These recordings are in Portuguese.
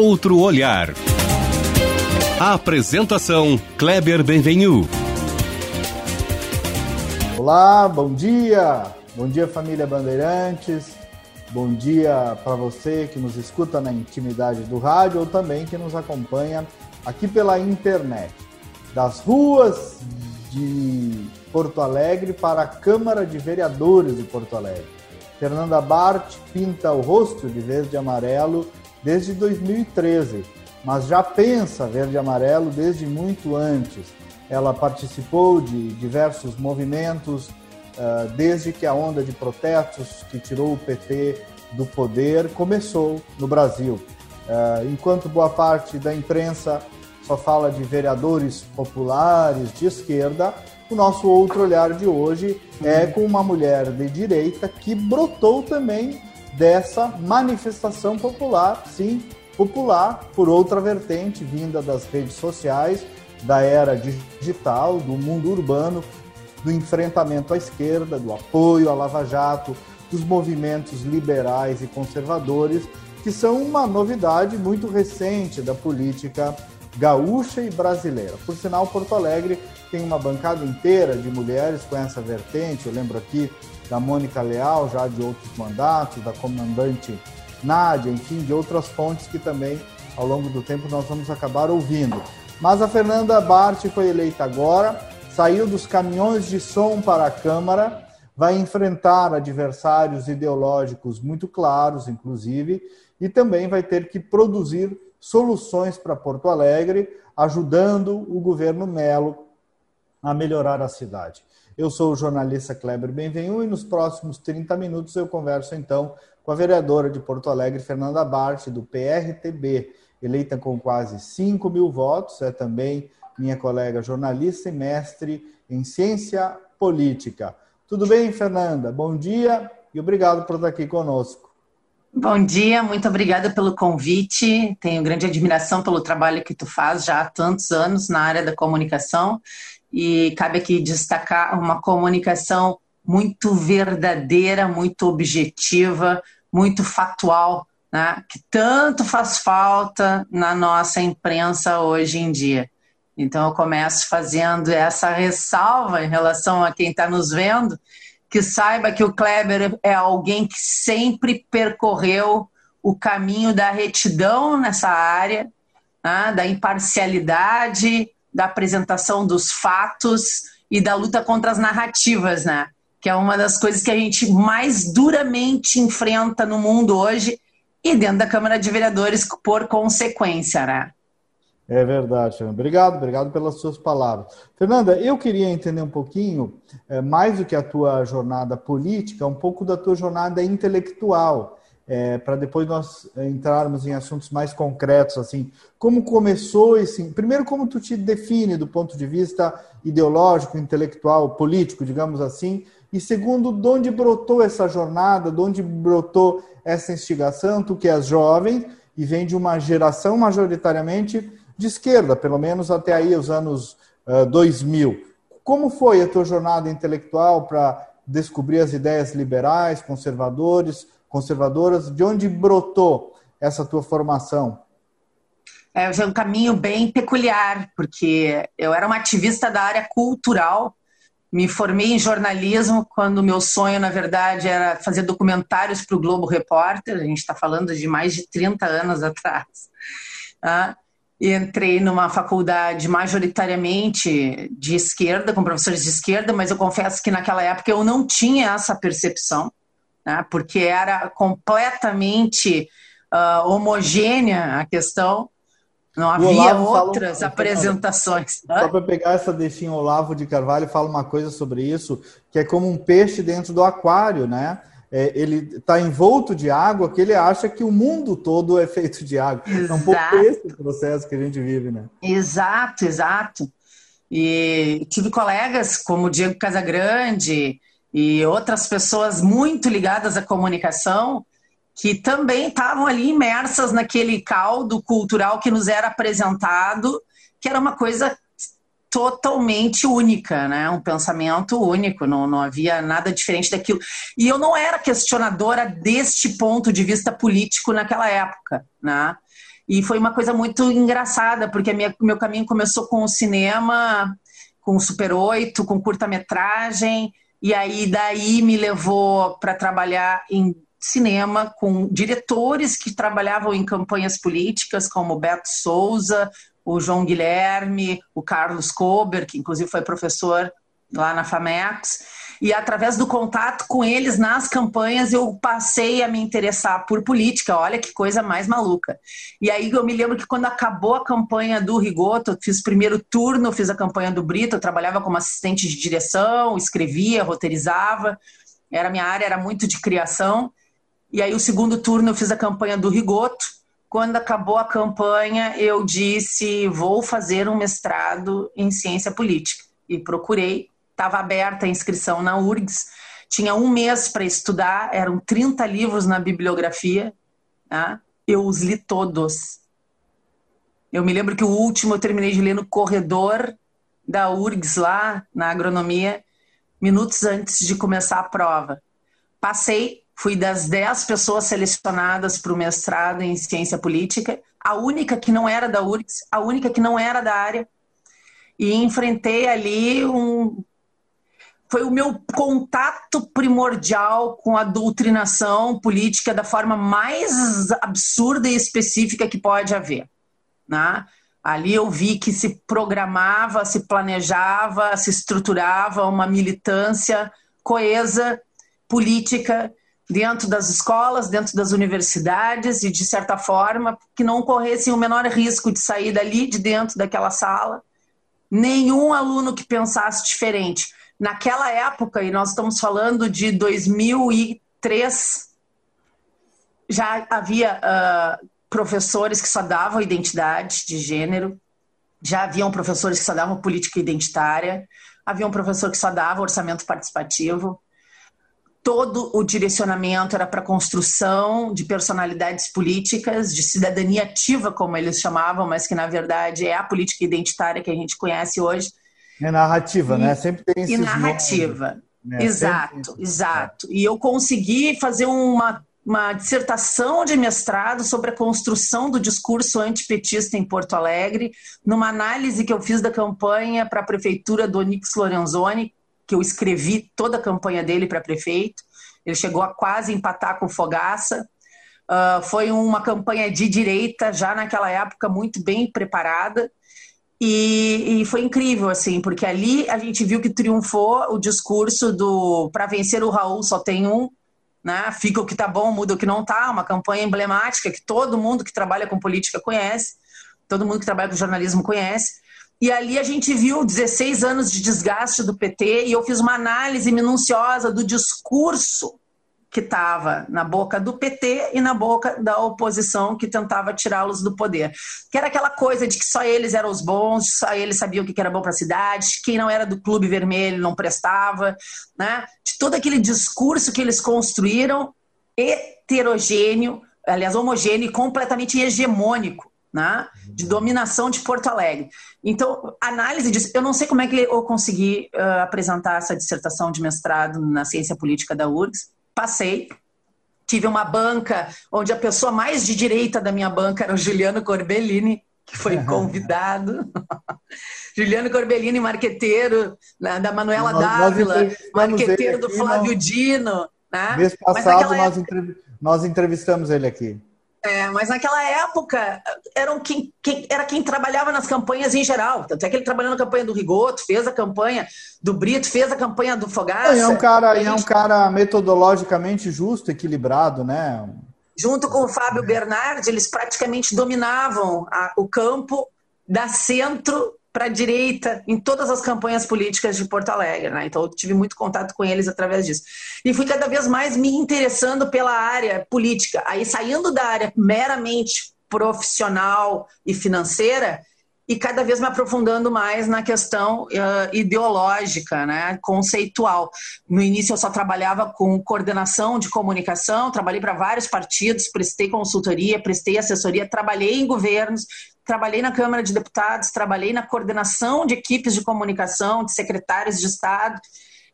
outro olhar. A apresentação Kleber Benvenu. Olá, bom dia. Bom dia família Bandeirantes. Bom dia para você que nos escuta na intimidade do rádio ou também que nos acompanha aqui pela internet. Das ruas de Porto Alegre para a Câmara de Vereadores de Porto Alegre. Fernanda Bart pinta o rosto de verde e amarelo desde 2013, mas já pensa verde e amarelo desde muito antes. Ela participou de diversos movimentos uh, desde que a onda de protestos que tirou o PT do poder começou no Brasil. Uh, enquanto boa parte da imprensa só fala de vereadores populares de esquerda, o nosso outro olhar de hoje é com uma mulher de direita que brotou também dessa manifestação popular, sim, popular, por outra vertente vinda das redes sociais, da era digital, do mundo urbano, do enfrentamento à esquerda, do apoio à Lava Jato, dos movimentos liberais e conservadores, que são uma novidade muito recente da política gaúcha e brasileira. Por sinal, Porto Alegre tem uma bancada inteira de mulheres com essa vertente. Eu lembro aqui da Mônica Leal, já de outros mandatos, da comandante Nádia, enfim, de outras fontes que também, ao longo do tempo, nós vamos acabar ouvindo. Mas a Fernanda Bart foi eleita agora, saiu dos caminhões de som para a Câmara, vai enfrentar adversários ideológicos muito claros, inclusive, e também vai ter que produzir soluções para Porto Alegre, ajudando o governo Melo a melhorar a cidade. Eu sou o jornalista Kleber Benvenu e nos próximos 30 minutos eu converso então com a vereadora de Porto Alegre, Fernanda Bart, do PRTB, eleita com quase 5 mil votos, é também minha colega jornalista e mestre em ciência política. Tudo bem, Fernanda? Bom dia e obrigado por estar aqui conosco. Bom dia, muito obrigada pelo convite. Tenho grande admiração pelo trabalho que tu faz já há tantos anos na área da comunicação e cabe aqui destacar uma comunicação muito verdadeira, muito objetiva, muito factual, né? que tanto faz falta na nossa imprensa hoje em dia. Então, eu começo fazendo essa ressalva em relação a quem está nos vendo, que saiba que o Kleber é alguém que sempre percorreu o caminho da retidão nessa área, né, da imparcialidade, da apresentação dos fatos e da luta contra as narrativas, né? Que é uma das coisas que a gente mais duramente enfrenta no mundo hoje e dentro da Câmara de Vereadores por consequência, né? É verdade, Fernanda. Obrigado, obrigado pelas suas palavras. Fernanda, eu queria entender um pouquinho, é, mais do que a tua jornada política, um pouco da tua jornada intelectual, é, para depois nós entrarmos em assuntos mais concretos, assim, como começou esse... Primeiro, como tu te define do ponto de vista ideológico, intelectual, político, digamos assim, e segundo, de onde brotou essa jornada, de onde brotou essa instigação, tu que és jovem e vem de uma geração majoritariamente de esquerda, pelo menos até aí os anos uh, 2000. Como foi a tua jornada intelectual para descobrir as ideias liberais, conservadores, conservadoras? De onde brotou essa tua formação? É, um caminho bem peculiar, porque eu era uma ativista da área cultural, me formei em jornalismo quando meu sonho, na verdade, era fazer documentários para o Globo Repórter, a gente está falando de mais de 30 anos atrás. Ah, entrei numa faculdade majoritariamente de esquerda, com professores de esquerda, mas eu confesso que naquela época eu não tinha essa percepção, né, porque era completamente uh, homogênea a questão, não havia outras apresentações. Só para pegar essa deixinha Olavo de Carvalho, fala uma coisa sobre isso, que é como um peixe dentro do aquário, né? é, ele está envolto de água que ele acha que o mundo todo é feito de água. Exato. É um pouco esse processo que a gente vive, né? Exato, exato. E tive colegas como o Diego Casagrande e outras pessoas muito ligadas à comunicação que também estavam ali imersas naquele caldo cultural que nos era apresentado, que era uma coisa totalmente única, né? Um pensamento único, não, não havia nada diferente daquilo. E eu não era questionadora deste ponto de vista político naquela época, né? E foi uma coisa muito engraçada, porque minha, meu caminho começou com o cinema, com o Super 8, com curta-metragem, e aí daí me levou para trabalhar em cinema com diretores que trabalhavam em campanhas políticas, como Beto Souza, o João Guilherme, o Carlos Kober, que inclusive foi professor lá na FAMEX, e através do contato com eles nas campanhas eu passei a me interessar por política. Olha que coisa mais maluca. E aí eu me lembro que quando acabou a campanha do Rigoto, eu fiz o primeiro turno, fiz a campanha do Brito, eu trabalhava como assistente de direção, escrevia, roteirizava. Era minha área era muito de criação. E aí o segundo turno eu fiz a campanha do Rigoto. Quando acabou a campanha, eu disse: vou fazer um mestrado em ciência política. E procurei estava aberta a inscrição na URGS, tinha um mês para estudar, eram 30 livros na bibliografia, né? eu os li todos. Eu me lembro que o último eu terminei de ler no corredor da URGS lá, na agronomia, minutos antes de começar a prova. Passei, fui das 10 pessoas selecionadas para o mestrado em ciência política, a única que não era da URGS, a única que não era da área, e enfrentei ali um foi o meu contato primordial com a doutrinação política da forma mais absurda e específica que pode haver. Né? Ali eu vi que se programava, se planejava, se estruturava uma militância coesa, política, dentro das escolas, dentro das universidades e, de certa forma, que não corressem o menor risco de sair dali, de dentro daquela sala, nenhum aluno que pensasse diferente Naquela época, e nós estamos falando de 2003, já havia uh, professores que só davam identidade de gênero, já haviam professores que só davam política identitária, havia um professor que só dava orçamento participativo. Todo o direcionamento era para construção de personalidades políticas, de cidadania ativa, como eles chamavam, mas que na verdade é a política identitária que a gente conhece hoje é narrativa, né? e, né? Sempre tem esses E narrativa. né? Exato, exato. E eu consegui fazer uma, uma dissertação de mestrado sobre a construção do discurso antipetista em Porto Alegre, numa análise que eu fiz da campanha para a prefeitura do Onix Lorenzoni, que eu escrevi toda a campanha dele para prefeito. Ele chegou a quase empatar com Fogaça. Uh, foi uma campanha de direita, já naquela época, muito bem preparada. E, e, foi incrível, assim, porque ali a gente viu que triunfou o discurso do para vencer o Raul só tem um, né? Fica o que tá bom, muda o que não tá, uma campanha emblemática que todo mundo que trabalha com política conhece, todo mundo que trabalha com jornalismo conhece. E ali a gente viu 16 anos de desgaste do PT e eu fiz uma análise minuciosa do discurso que estava na boca do PT e na boca da oposição que tentava tirá-los do poder. Que era aquela coisa de que só eles eram os bons, só eles sabiam o que era bom para a cidade, quem não era do Clube Vermelho não prestava, né? De todo aquele discurso que eles construíram, heterogêneo, aliás, homogêneo e completamente hegemônico. Né? de dominação de Porto Alegre. Então, análise disso, eu não sei como é que eu consegui uh, apresentar essa dissertação de mestrado na ciência política da URGS, passei. Tive uma banca onde a pessoa mais de direita da minha banca era o Juliano Corbellini, que foi convidado. Juliano Corbellini, marqueteiro né, da Manuela nós, Dávila, nós marqueteiro do Flávio Dino. Né? Mês passado nós, época... nós entrevistamos ele aqui. É, mas naquela época eram quem, quem, era quem trabalhava nas campanhas em geral. Tanto é que ele trabalhou na campanha do Rigoto, fez a campanha do Brito, fez a campanha do Fogaça. É, é um cara, gente... é um cara metodologicamente justo, equilibrado, né? Junto com o Fábio Bernardi, eles praticamente dominavam a, o campo da centro para a direita em todas as campanhas políticas de Porto Alegre. Né? Então, eu tive muito contato com eles através disso. E fui cada vez mais me interessando pela área política. Aí, saindo da área meramente profissional e financeira, e cada vez me aprofundando mais na questão uh, ideológica, né, conceitual. No início eu só trabalhava com coordenação de comunicação, trabalhei para vários partidos, prestei consultoria, prestei assessoria, trabalhei em governos, trabalhei na Câmara de Deputados, trabalhei na coordenação de equipes de comunicação, de secretários de Estado.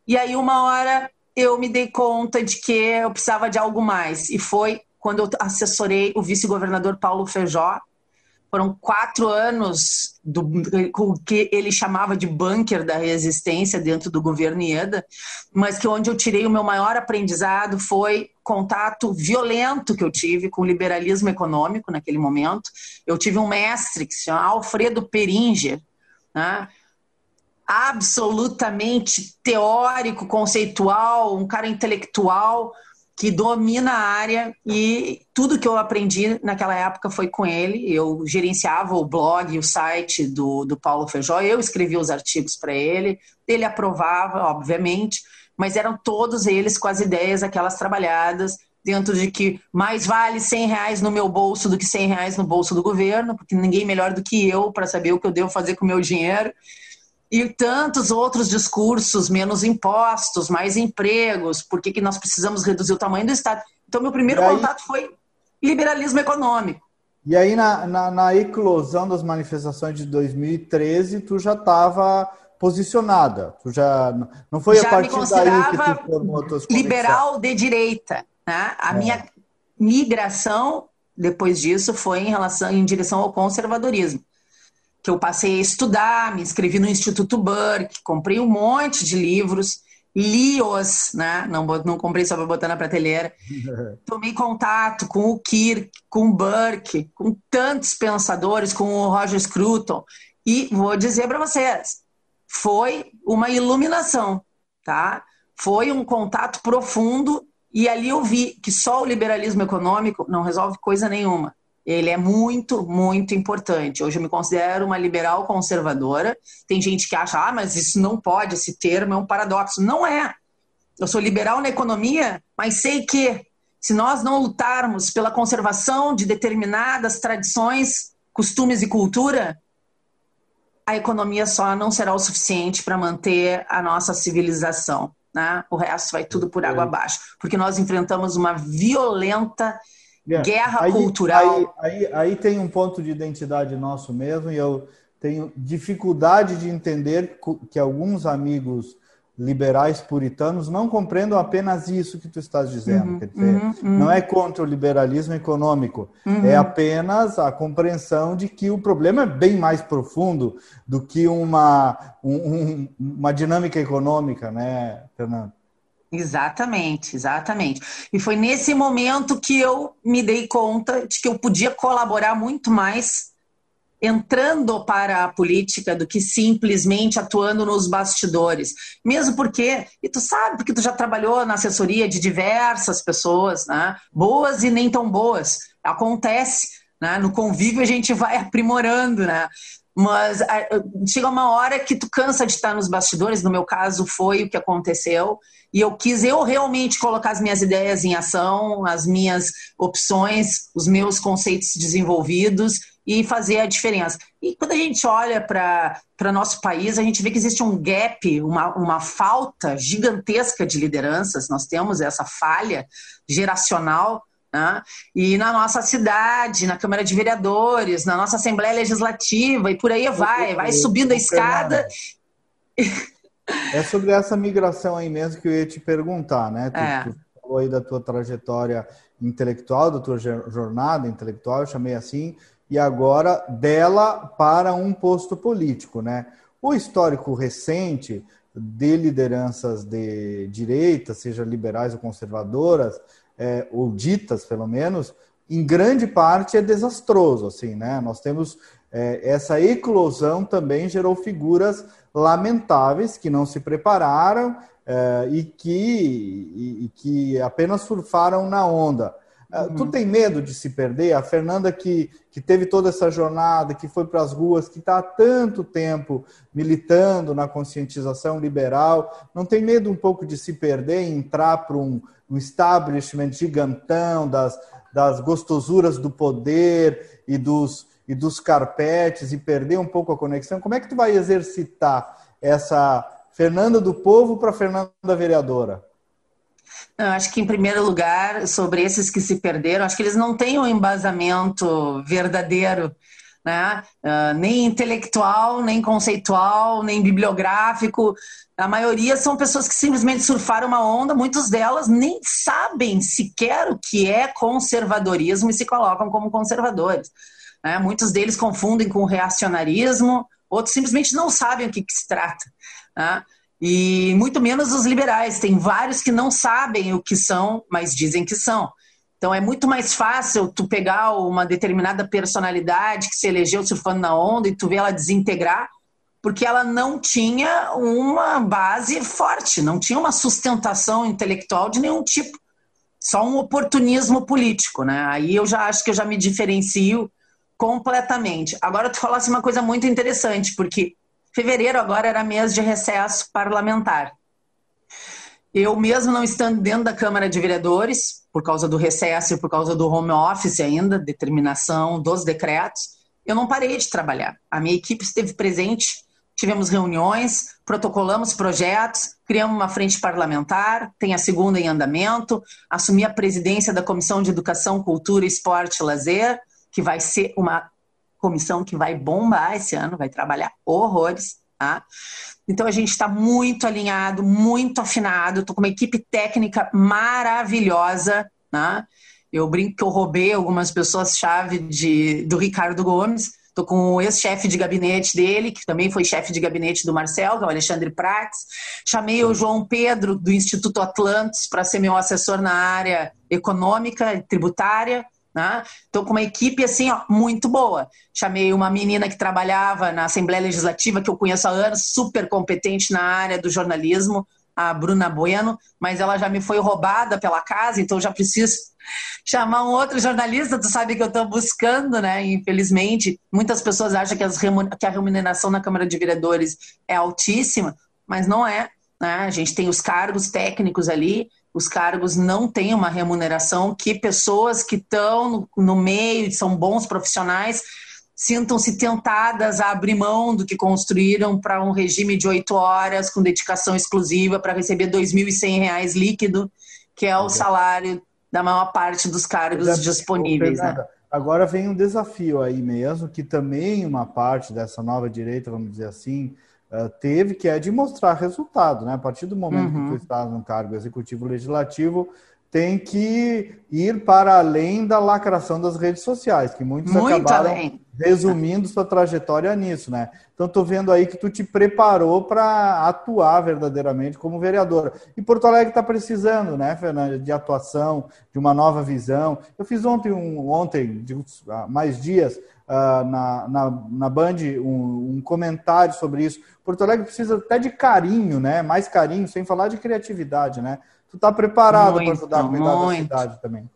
E aí, uma hora, eu me dei conta de que eu precisava de algo mais. E foi quando eu assessorei o vice-governador Paulo Feijó, Foram quatro anos do com o que ele chamava de bunker da resistência dentro do governo IEDA, mas que onde eu tirei o meu maior aprendizado foi contato violento que eu tive com o liberalismo econômico naquele momento. Eu tive um mestre que se chama Alfredo Peringer, né? absolutamente teórico, conceitual, um cara intelectual, que domina a área e tudo que eu aprendi naquela época foi com ele. Eu gerenciava o blog o site do, do Paulo Feijó, eu escrevia os artigos para ele, ele aprovava, obviamente, mas eram todos eles com as ideias aquelas trabalhadas dentro de que mais vale 100 reais no meu bolso do que 100 reais no bolso do governo, porque ninguém melhor do que eu para saber o que eu devo fazer com o meu dinheiro e tantos outros discursos, menos impostos, mais empregos, por que, que nós precisamos reduzir o tamanho do Estado. Então, meu primeiro aí, contato foi liberalismo econômico. E aí, na, na, na eclosão das manifestações de 2013, tu já estava posicionada, tu já não foi já a partir daí que tu formou tuas liberal de direita, né? A é. minha migração depois disso foi em relação em direção ao conservadorismo que eu passei a estudar, me inscrevi no Instituto Burke, comprei um monte de livros, li-os, né? não, não comprei só para botar na prateleira. Tomei contato com o Kirk, com o Burke, com tantos pensadores, com o Roger Scruton, e vou dizer para vocês, foi uma iluminação, tá? Foi um contato profundo e ali eu vi que só o liberalismo econômico não resolve coisa nenhuma ele é muito, muito importante. Hoje eu me considero uma liberal conservadora. Tem gente que acha, ah, mas isso não pode, esse termo é um paradoxo. Não é. Eu sou liberal na economia, mas sei que se nós não lutarmos pela conservação de determinadas tradições, costumes e cultura, a economia só não será o suficiente para manter a nossa civilização. Né? O resto vai tudo por água abaixo, porque nós enfrentamos uma violenta. Guerra aí, cultural. Aí, aí, aí, tem um ponto de identidade nosso mesmo, e eu tenho dificuldade de entender que alguns amigos liberais puritanos não compreendam apenas isso que tu estás dizendo. Uhum, Quer dizer, uhum, uhum. não é contra o liberalismo econômico, uhum. é apenas a compreensão de que o problema é bem mais profundo do que uma, um, uma dinâmica econômica, né, Fernando? Exatamente, exatamente. E foi nesse momento que eu me dei conta de que eu podia colaborar muito mais entrando para a política do que simplesmente atuando nos bastidores. Mesmo porque, e tu sabe, porque tu já trabalhou na assessoria de diversas pessoas, né? boas e nem tão boas. Acontece, né? no convívio a gente vai aprimorando, né? Mas chega uma hora que tu cansa de estar nos bastidores, no meu caso foi o que aconteceu, e eu quis eu realmente colocar as minhas ideias em ação, as minhas opções, os meus conceitos desenvolvidos e fazer a diferença. E quando a gente olha para nosso país, a gente vê que existe um gap, uma, uma falta gigantesca de lideranças, nós temos essa falha geracional. Né? E na nossa cidade, na Câmara de Vereadores, na nossa Assembleia Legislativa, e por aí vai, vai subindo a escada. É sobre essa migração aí mesmo que eu ia te perguntar, né? Tu, é. tu falou aí da tua trajetória intelectual, da tua jornada intelectual, eu chamei assim, e agora dela para um posto político, né? O histórico recente de lideranças de direita, seja liberais ou conservadoras, é, ou ditas pelo menos, em grande parte é desastroso, assim, né? Nós temos é, essa eclosão também gerou figuras lamentáveis que não se prepararam é, e, que, e, e, que apenas surfaram na onda. É, uhum. Tu tem medo de se perder? A Fernanda que, que teve toda essa jornada, que foi para as ruas, que está há tanto tempo militando na conscientização liberal, não tem medo um pouco de se perder e entrar para um, um establishment gigantão das, das gostosuras do poder e dos e dos carpetes e perder um pouco a conexão, como é que tu vai exercitar essa Fernanda do povo para Fernanda vereadora? Eu acho que, em primeiro lugar, sobre esses que se perderam, acho que eles não têm um embasamento verdadeiro, né? Uh, nem intelectual, nem conceitual, nem bibliográfico. A maioria são pessoas que simplesmente surfaram uma onda, muitas delas nem sabem sequer o que é conservadorismo e se colocam como conservadores. Né? Muitos deles confundem com reacionarismo, outros simplesmente não sabem o que, que se trata. Né? E muito menos os liberais. Tem vários que não sabem o que são, mas dizem que são. Então é muito mais fácil tu pegar uma determinada personalidade que se elegeu surfando na onda e tu vê ela desintegrar, porque ela não tinha uma base forte, não tinha uma sustentação intelectual de nenhum tipo. Só um oportunismo político, né? Aí eu já acho que eu já me diferencio completamente. Agora tu falasse uma coisa muito interessante, porque fevereiro agora era mês de recesso parlamentar. Eu mesmo não estando dentro da Câmara de Vereadores, por causa do recesso e por causa do home office ainda, determinação dos decretos, eu não parei de trabalhar. A minha equipe esteve presente, tivemos reuniões, protocolamos projetos, criamos uma frente parlamentar, tem a segunda em andamento, assumi a presidência da Comissão de Educação, Cultura, Esporte e Lazer, que vai ser uma comissão que vai bombar esse ano, vai trabalhar horrores. Tá? Então a gente está muito alinhado, muito afinado. Estou com uma equipe técnica maravilhosa. Né? Eu brinco que eu roubei algumas pessoas-chave do Ricardo Gomes. Estou com o ex-chefe de gabinete dele, que também foi chefe de gabinete do Marcel, que é o Alexandre Prates. Chamei o João Pedro, do Instituto Atlantis, para ser meu assessor na área econômica e tributária. Né? Com uma equipe assim, ó, muito boa. Chamei uma menina que trabalhava na Assembleia Legislativa, que eu conheço há anos, super competente na área do jornalismo, a Bruna Bueno, mas ela já me foi roubada pela casa, então já preciso chamar um outro jornalista. Tu sabe que eu estou buscando, né? Infelizmente, muitas pessoas acham que, que a remuneração na Câmara de Vereadores é altíssima, mas não é. Né? A gente tem os cargos técnicos ali, os cargos não têm uma remuneração que pessoas que estão no, no meio, são bons profissionais, sintam-se tentadas a abrir mão do que construíram para um regime de oito horas com dedicação exclusiva para receber R$ 2.100 líquido, que é o salário da maior parte dos cargos disponíveis. Né? Agora vem um desafio aí mesmo, que também uma parte dessa nova direita, vamos dizer assim, uh, teve, que é de mostrar resultado, né? A partir do momento uhum. que tu está no cargo executivo legislativo, tem que ir para além da lacração das redes sociais, que muitos Muito acabaram além. resumindo sua trajetória nisso, né? Então, estou vendo aí que tu te preparou para atuar verdadeiramente como vereadora. E Porto Alegre está precisando, né, Fernanda, de atuação, de uma nova visão. Eu fiz ontem, um, ontem mais dias, uh, na, na, na Band um, um, comentário sobre isso. Porto Alegre precisa até de carinho, né? Mais carinho, sem falar de criatividade, né? Tu está preparado para ajudar a cuidar muito. da cidade também.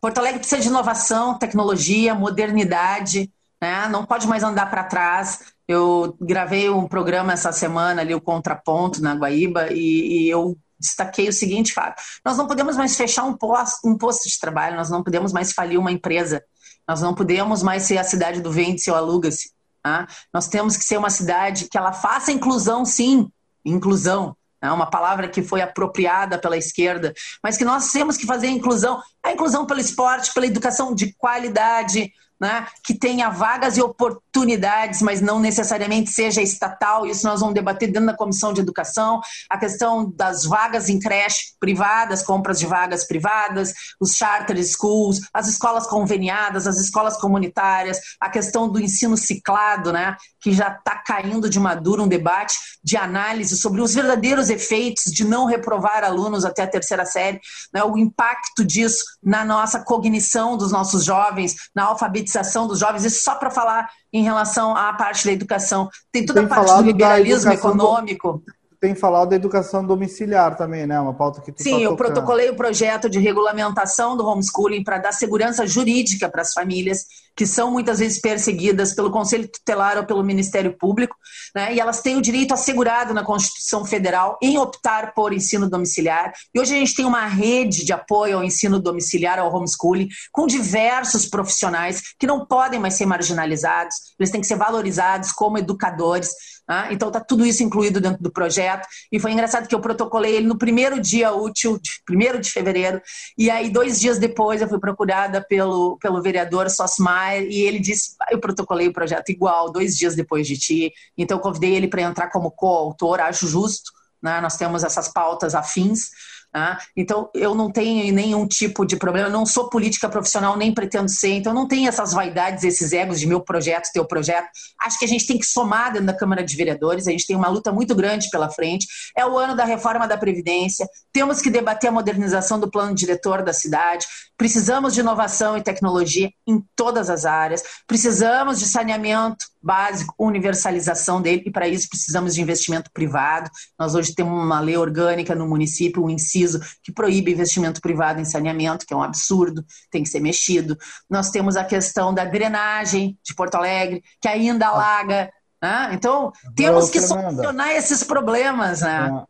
Porto Alegre precisa de inovação, tecnologia, modernidade, né? Não pode mais andar para trás. Eu gravei um programa essa semana ali, o Contraponto, na Guaíba, e, e eu destaquei o seguinte fato: nós não podemos mais fechar um posto, um posto de trabalho, nós não podemos mais falir uma empresa. Nós não podemos mais ser a cidade do vende-se ou aluga-se. Tá? Nós temos que ser uma cidade que ela faça inclusão, sim, inclusão. É uma palavra que foi apropriada pela esquerda, mas que nós temos que fazer a inclusão, a inclusão pelo esporte, pela educação de qualidade, né, que tenha vagas e oportunidades, mas não necessariamente seja estatal. Isso nós vamos debater dentro da Comissão de Educação. A questão das vagas em creche privadas, compras de vagas privadas, os charter schools, as escolas conveniadas, as escolas comunitárias, a questão do ensino ciclado, né, que já está caindo de maduro um debate de análise sobre os verdadeiros efeitos de não reprovar alunos até a terceira série, né, o impacto disso na nossa cognição dos nossos jovens, na alfabetização alfabetização dos jovens, isso só para falar em relação à parte da educação. Tem toda tem a parte do liberalismo econômico. Do tem falado da educação domiciliar também, né? Uma pauta que tu Sim, tá eu protocolei o projeto de regulamentação do homeschooling para dar segurança jurídica para as famílias que são muitas vezes perseguidas pelo Conselho Tutelar ou pelo Ministério Público, né? E elas têm o direito assegurado na Constituição Federal em optar por ensino domiciliar. E hoje a gente tem uma rede de apoio ao ensino domiciliar, ao homeschooling, com diversos profissionais que não podem mais ser marginalizados, eles têm que ser valorizados como educadores ah, então está tudo isso incluído dentro do projeto. E foi engraçado que eu protocolei ele no primeiro dia útil, de, primeiro de fevereiro, e aí dois dias depois eu fui procurada pelo, pelo vereador Sosmar e ele disse: eu protocolei o projeto igual, dois dias depois de ti. Então convidei ele para entrar como coautor, acho justo. Né? Nós temos essas pautas afins. Né? Então, eu não tenho nenhum tipo de problema, não sou política profissional, nem pretendo ser, então não tenho essas vaidades, esses egos de meu projeto, teu projeto. Acho que a gente tem que somar dentro da Câmara de Vereadores, a gente tem uma luta muito grande pela frente. É o ano da reforma da Previdência, temos que debater a modernização do plano diretor da cidade, precisamos de inovação e tecnologia em todas as áreas, precisamos de saneamento básico, universalização dele, e para isso precisamos de investimento privado. Nós hoje temos uma lei orgânica no município, um inciso que proíbe investimento privado em saneamento, que é um absurdo, tem que ser mexido. Nós temos a questão da drenagem de Porto Alegre, que ainda alaga. Né? Então, temos que solucionar esses problemas. Né?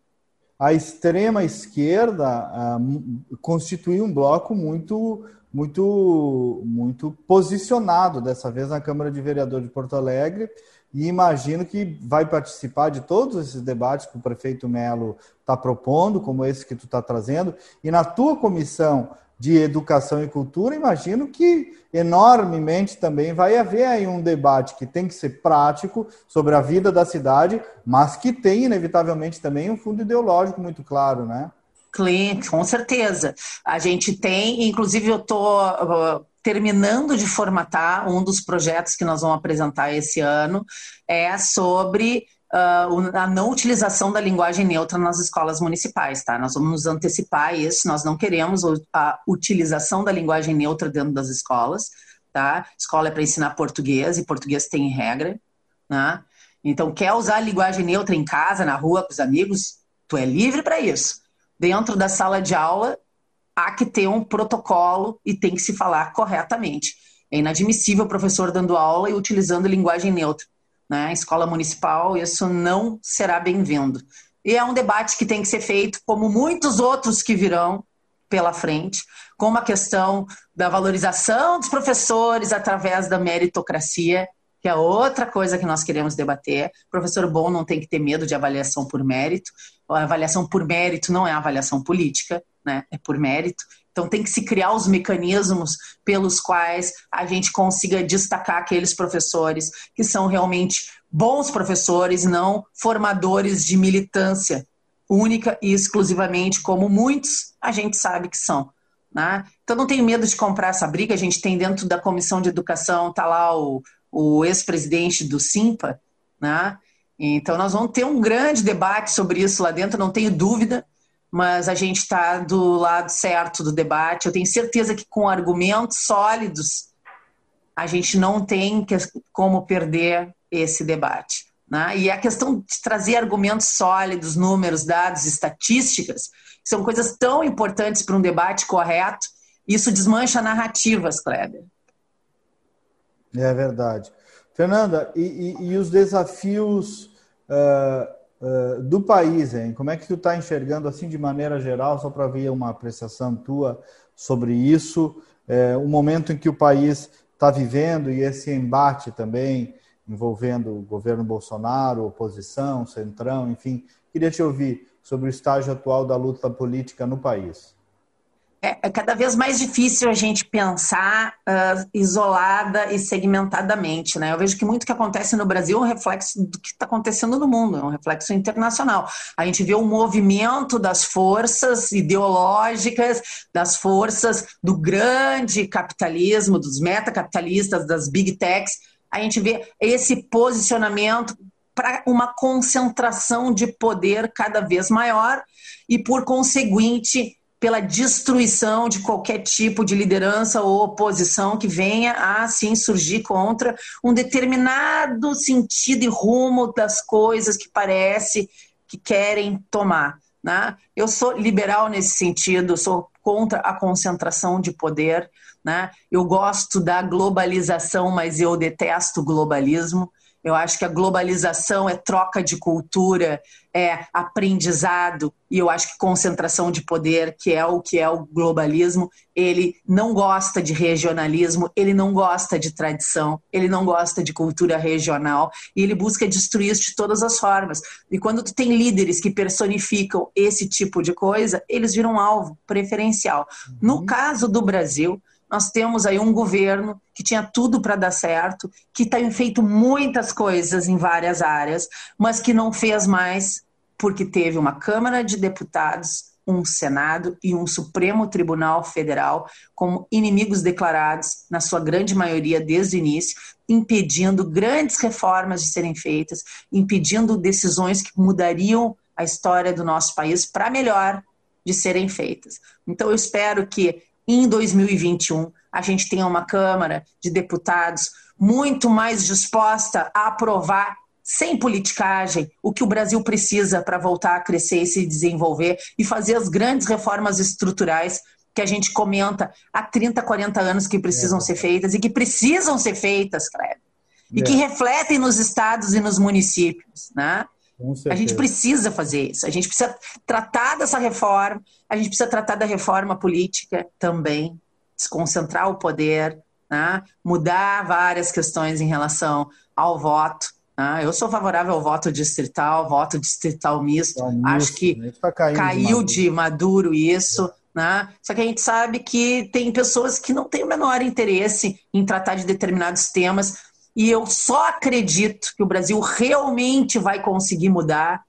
A extrema esquerda uh, constitui um bloco muito muito muito posicionado dessa vez na Câmara de Vereadores de Porto Alegre e imagino que vai participar de todos esses debates que o prefeito Melo está propondo, como esse que tu está trazendo, e na tua comissão de educação e cultura, imagino que enormemente também vai haver aí um debate que tem que ser prático sobre a vida da cidade, mas que tem inevitavelmente também um fundo ideológico muito claro, né? Com certeza. A gente tem, inclusive eu estou terminando de formatar um dos projetos que nós vamos apresentar esse ano, é sobre uh, a não utilização da linguagem neutra nas escolas municipais, tá? Nós vamos nos antecipar isso, nós não queremos a utilização da linguagem neutra dentro das escolas, tá? Escola é para ensinar português e português tem regra, né? Então, quer usar a linguagem neutra em casa, na rua, com os amigos? Tu é livre para isso. Dentro da sala de aula, há que ter um protocolo e tem que se falar corretamente. É inadmissível o professor dando aula e utilizando linguagem neutra né, escola municipal, isso não será bem-vindo. E é um debate que tem que ser feito, como muitos outros que virão pela frente, como a questão da valorização dos professores através da meritocracia, que é outra coisa que nós queremos debater. O professor bom não tem que ter medo de avaliação por mérito. A avaliação por mérito não é avaliação política, né? É por mérito. Então, tem que se criar os mecanismos pelos quais a gente consiga destacar aqueles professores que são realmente bons professores, não formadores de militância única e exclusivamente, como muitos a gente sabe que são. Né? Então, não tenho medo de comprar essa briga. A gente tem dentro da comissão de educação, está lá o, o ex-presidente do SIMPA, né? Então, nós vamos ter um grande debate sobre isso lá dentro, não tenho dúvida mas a gente está do lado certo do debate. Eu tenho certeza que com argumentos sólidos a gente não tem como perder esse debate. Né? E a questão de trazer argumentos sólidos, números, dados, estatísticas, são coisas tão importantes para um debate correto. Isso desmancha narrativas, Kleber. É verdade. Fernanda, e, e, e os desafios uh, uh, do país, hein? Como é que tu está enxergando assim de maneira geral, só para ver uma apreciação tua sobre isso, é, o momento em que o país está vivendo e esse embate também envolvendo o governo Bolsonaro, oposição, centrão, enfim. Queria te ouvir sobre o estágio atual da luta política no país é, é cada vez mais difícil a gente pensar uh, isolada e segmentadamente. Né? Eu vejo que muito que acontece no Brasil é um reflexo do que está acontecendo no mundo, é um reflexo internacional. A gente vê um movimento das forças ideológicas, das forças do grande capitalismo, dos metacapitalistas, das big techs. A gente vê esse posicionamento para uma concentração de poder cada vez maior e, por conseguinte, pela destruição de qualquer tipo de liderança ou oposição que venha a assim surgir contra um determinado sentido e rumo das coisas que parece que querem tomar. Né? Eu sou liberal nesse sentido, sou contra a concentração de poder. Né? Eu gosto da globalização, mas eu detesto globalismo. Eu acho que a globalização é troca de cultura, é aprendizado, e eu acho que concentração de poder, que é o que é o globalismo, ele não gosta de regionalismo, ele não gosta de tradição, ele não gosta de cultura regional, e ele busca destruir isso de todas as formas. E quando tu tem líderes que personificam esse tipo de coisa, eles viram alvo preferencial. No uhum. caso do Brasil, nós temos aí um governo que tinha tudo para dar certo, que tem feito muitas coisas em várias áreas, mas que não fez mais porque teve uma Câmara de Deputados um Senado e um Supremo Tribunal Federal como inimigos declarados, na sua grande maioria desde o início, impedindo grandes reformas de serem feitas, impedindo decisões que mudariam a história do nosso país para melhor de serem feitas. Então, eu espero que em 2021 a gente tenha uma Câmara de Deputados muito mais disposta a aprovar sem politicagem, o que o Brasil precisa para voltar a crescer e se desenvolver e fazer as grandes reformas estruturais que a gente comenta há 30, 40 anos que precisam é. ser feitas e que precisam ser feitas, Kleber. E é. que refletem nos estados e nos municípios, né? A gente precisa fazer isso. A gente precisa tratar dessa reforma. A gente precisa tratar da reforma política também, desconcentrar o poder, né? mudar várias questões em relação ao voto. Ah, eu sou favorável ao voto distrital, voto distrital misto. É Acho que né? tá caiu de maduro. de maduro isso. Né? Só que a gente sabe que tem pessoas que não têm o menor interesse em tratar de determinados temas. E eu só acredito que o Brasil realmente vai conseguir mudar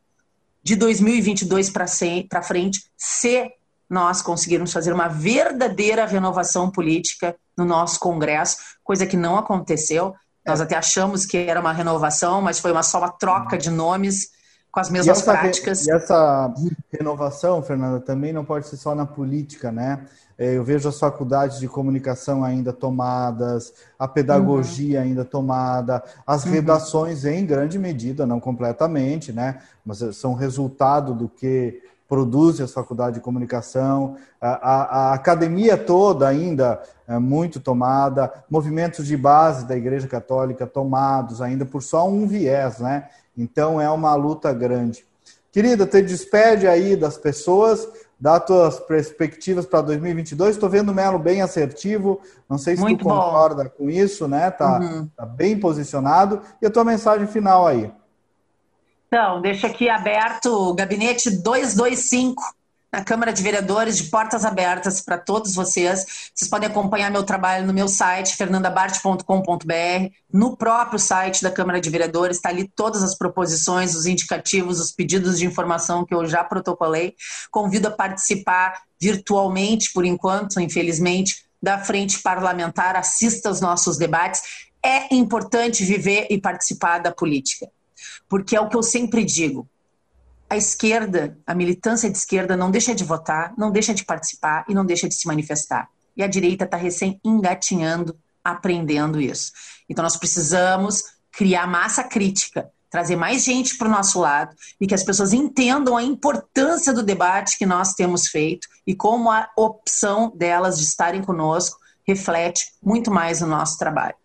de 2022 para frente se nós conseguirmos fazer uma verdadeira renovação política no nosso Congresso, coisa que não aconteceu. Nós até achamos que era uma renovação, mas foi uma só uma troca de nomes com as mesmas e essa, práticas. E essa renovação, Fernanda, também não pode ser só na política, né? É, eu vejo as faculdades de comunicação ainda tomadas, a pedagogia uhum. ainda tomada, as uhum. redações em grande medida, não completamente, né? Mas são resultado do que produzem as faculdades de comunicação, a, a, a, academia toda ainda é muito tomada, movimentos de base da Igreja Católica tomados ainda por só um viés, né? Então é uma luta grande. Querida, te despede aí das pessoas, dá tuas perspectivas para 2022. Estou vendo o Melo bem assertivo, não sei se muito tu concorda bom. com isso, né? Tá, uhum. tá bem posicionado. E a tua mensagem final aí. Então, deixa aqui aberto o gabinete 225 na Câmara de Vereadores, de portas abertas para todos vocês. Vocês podem acompanhar meu trabalho no meu site, fernandabart.com.br, no próprio site da Câmara de Vereadores, está ali todas as proposições, os indicativos, os pedidos de informação que eu já protocolei. Convido a participar virtualmente, por enquanto, infelizmente, da frente parlamentar, assista aos nossos debates. É importante viver e participar da política porque é o que eu sempre digo. A esquerda, a militância de esquerda não deixa de votar, não deixa de participar e não deixa de se manifestar. E a direita está recém engatinhando, aprendendo isso. Então nós precisamos criar massa crítica, trazer mais gente para o nosso lado e que as pessoas entendam a importância do debate que nós temos feito e como a opção delas de estarem conosco reflete muito mais o nosso trabalho.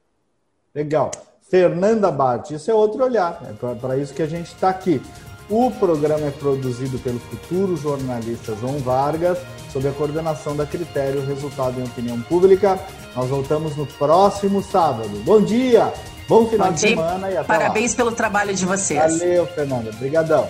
Legal. Fernanda Bart. Isso é outro olhar, é para isso que a gente está aqui. O programa é produzido pelo futuro jornalista João Vargas, sob a coordenação da Critério Resultado em Opinião Pública. Nós voltamos no próximo sábado. Bom dia, bom final bom dia. de semana e até Parabéns lá. pelo trabalho de vocês. Valeu, Fernanda. Obrigadão.